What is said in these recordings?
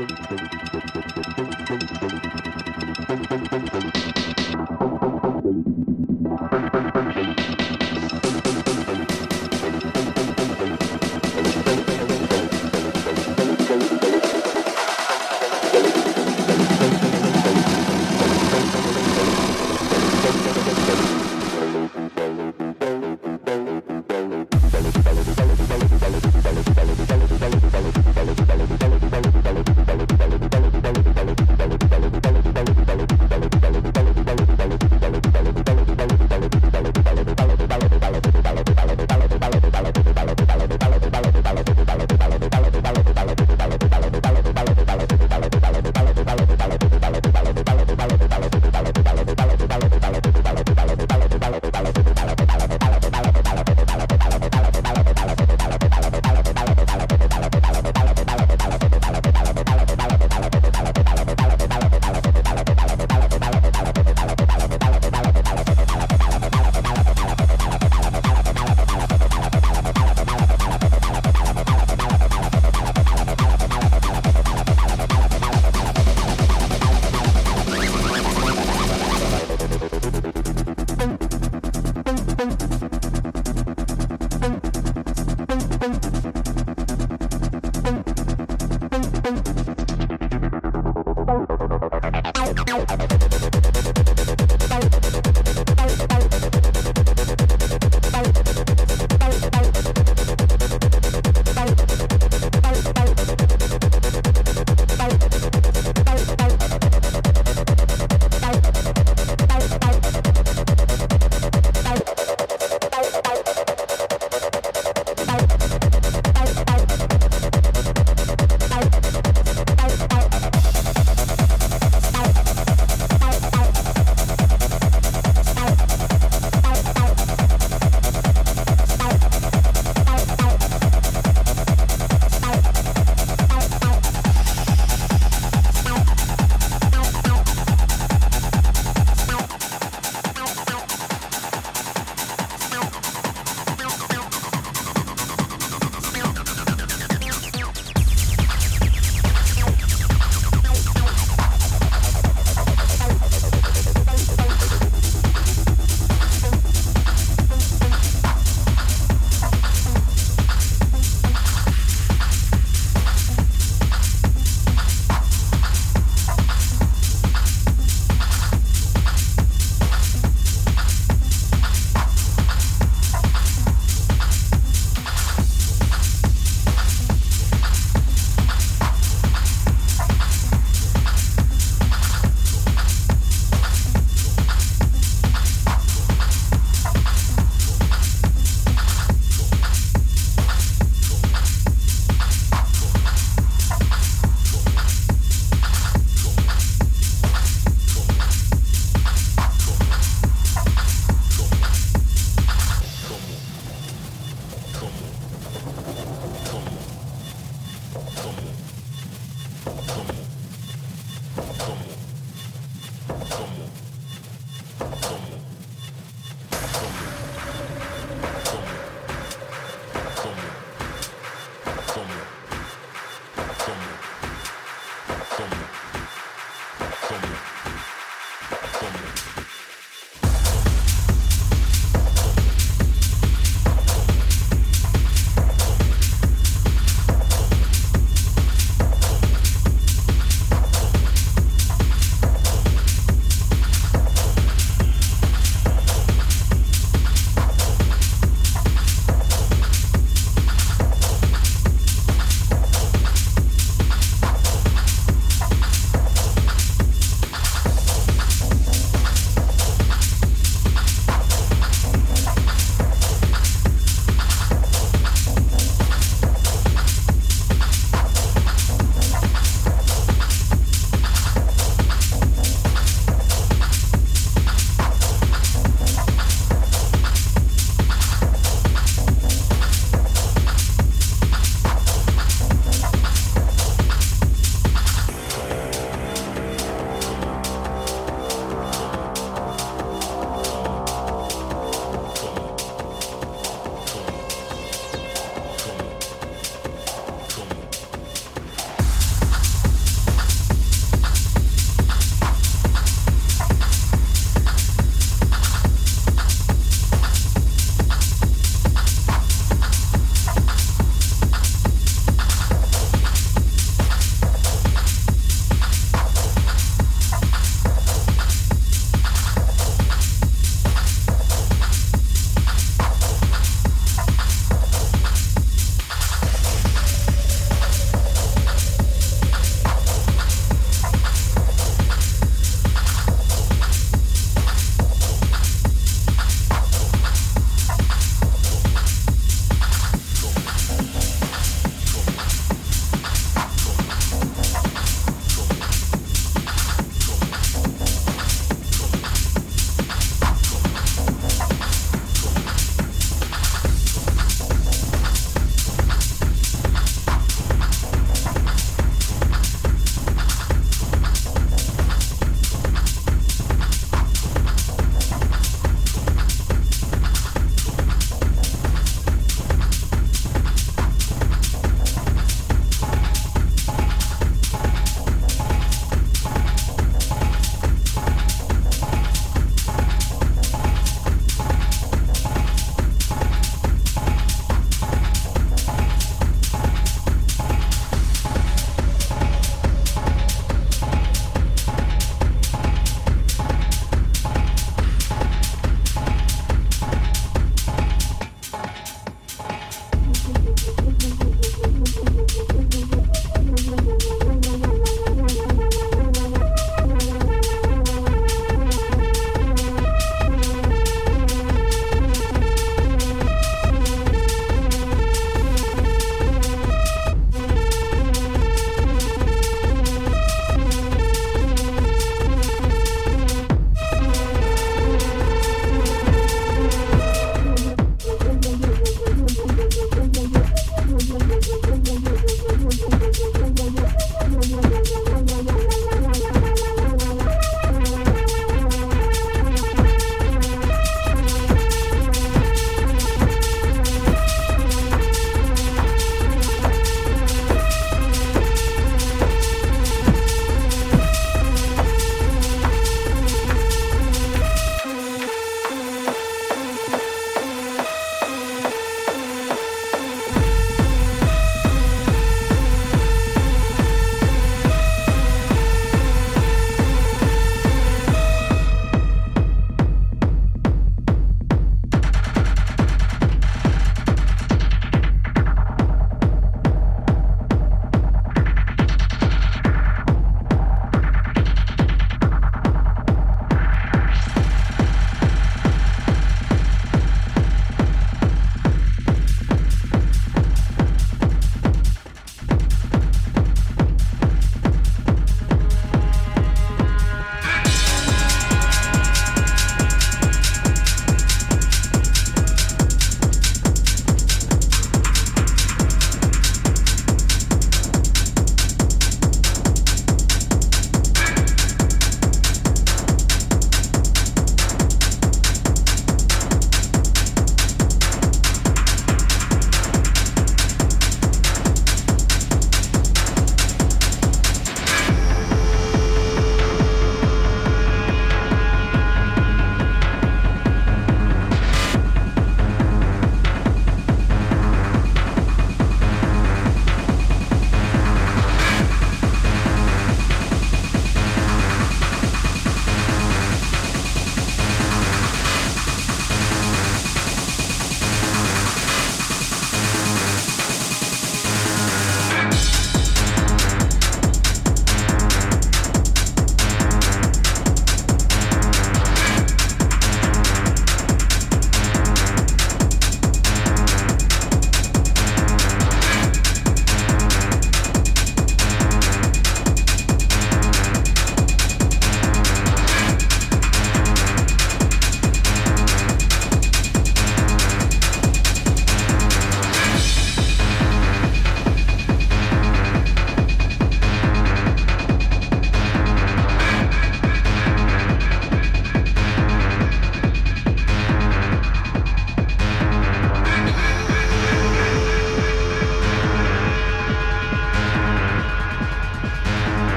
Thank you.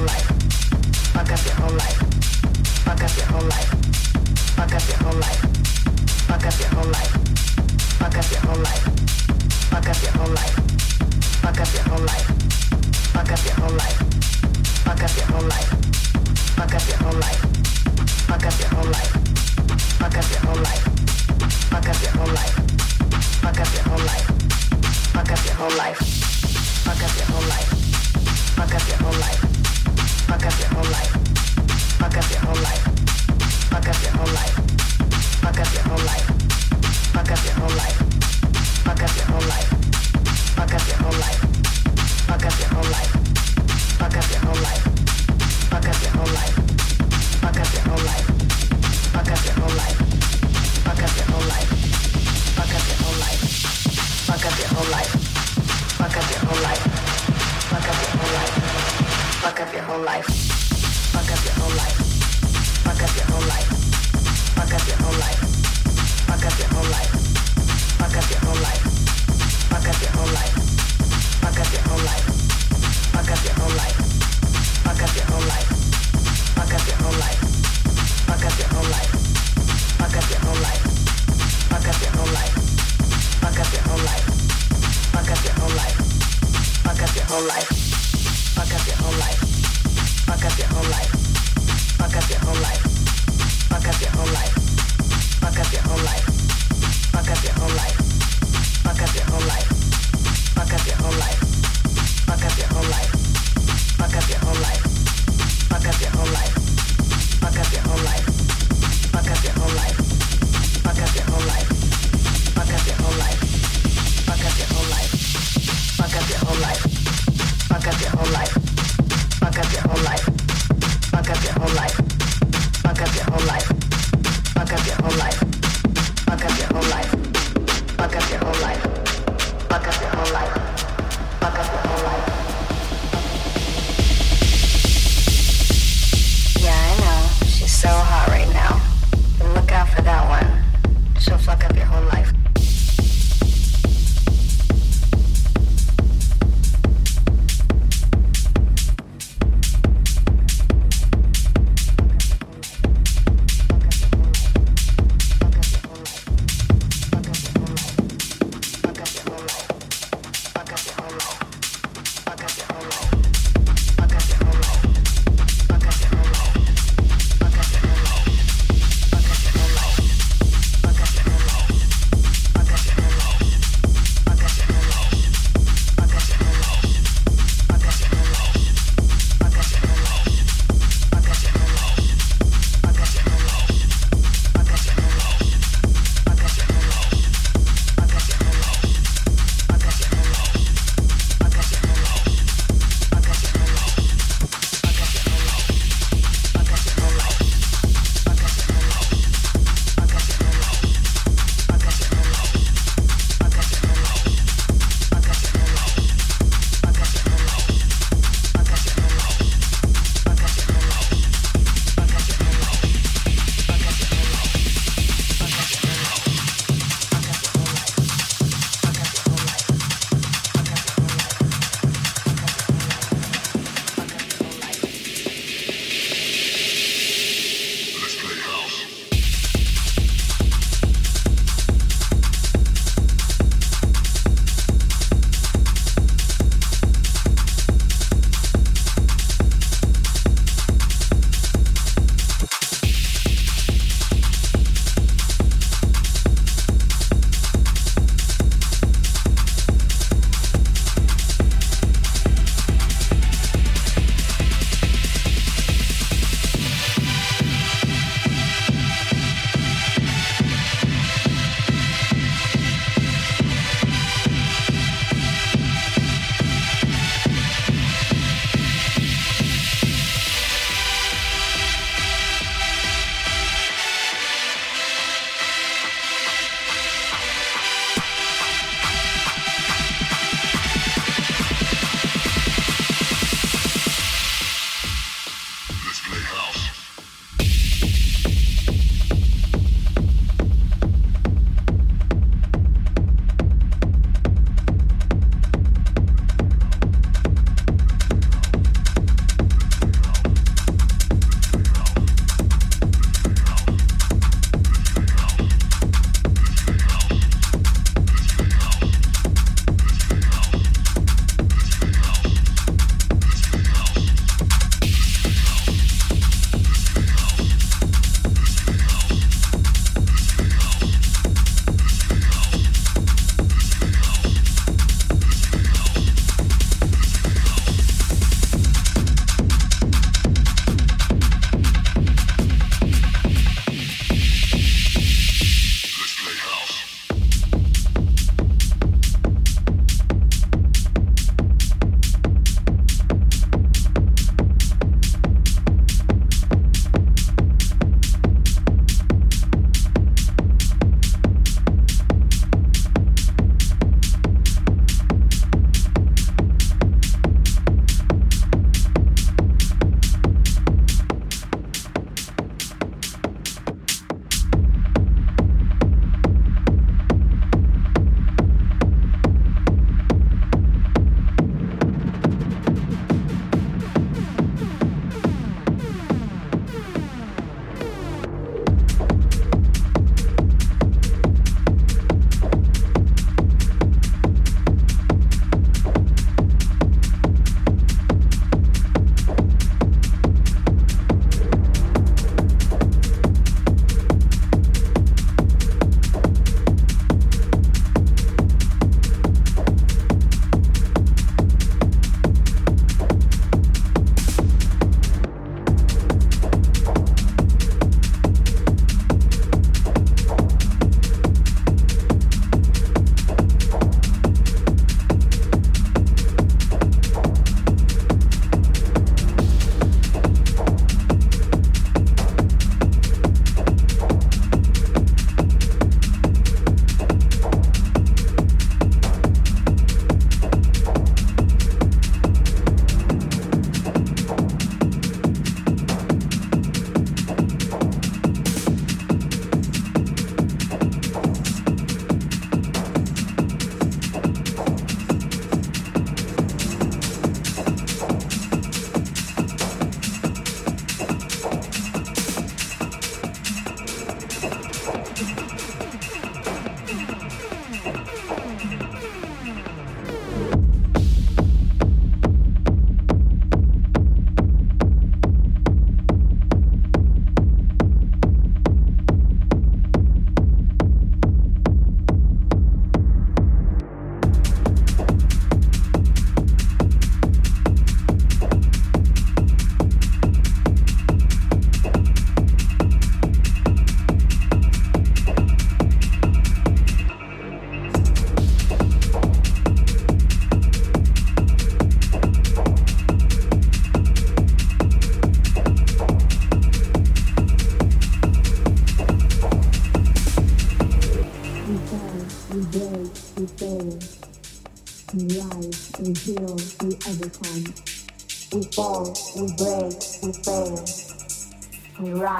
whole life. Fuck up your whole life. Fuck up your whole life. Fuck up your whole life. Fuck up your whole life. Fuck up your whole life. Fuck up your whole life. Fuck up your whole life. Fuck up your whole life. Fuck up your whole life. Fuck up your whole life. Fuck up your whole life. Fuck up your whole life.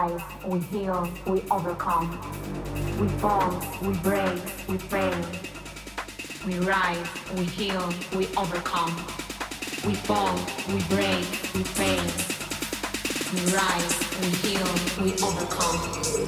Rise, we heal, we overcome. We fall, we break, we fail. We rise, we heal, we overcome. We fall, we break, we fail. We rise, we heal, we overcome.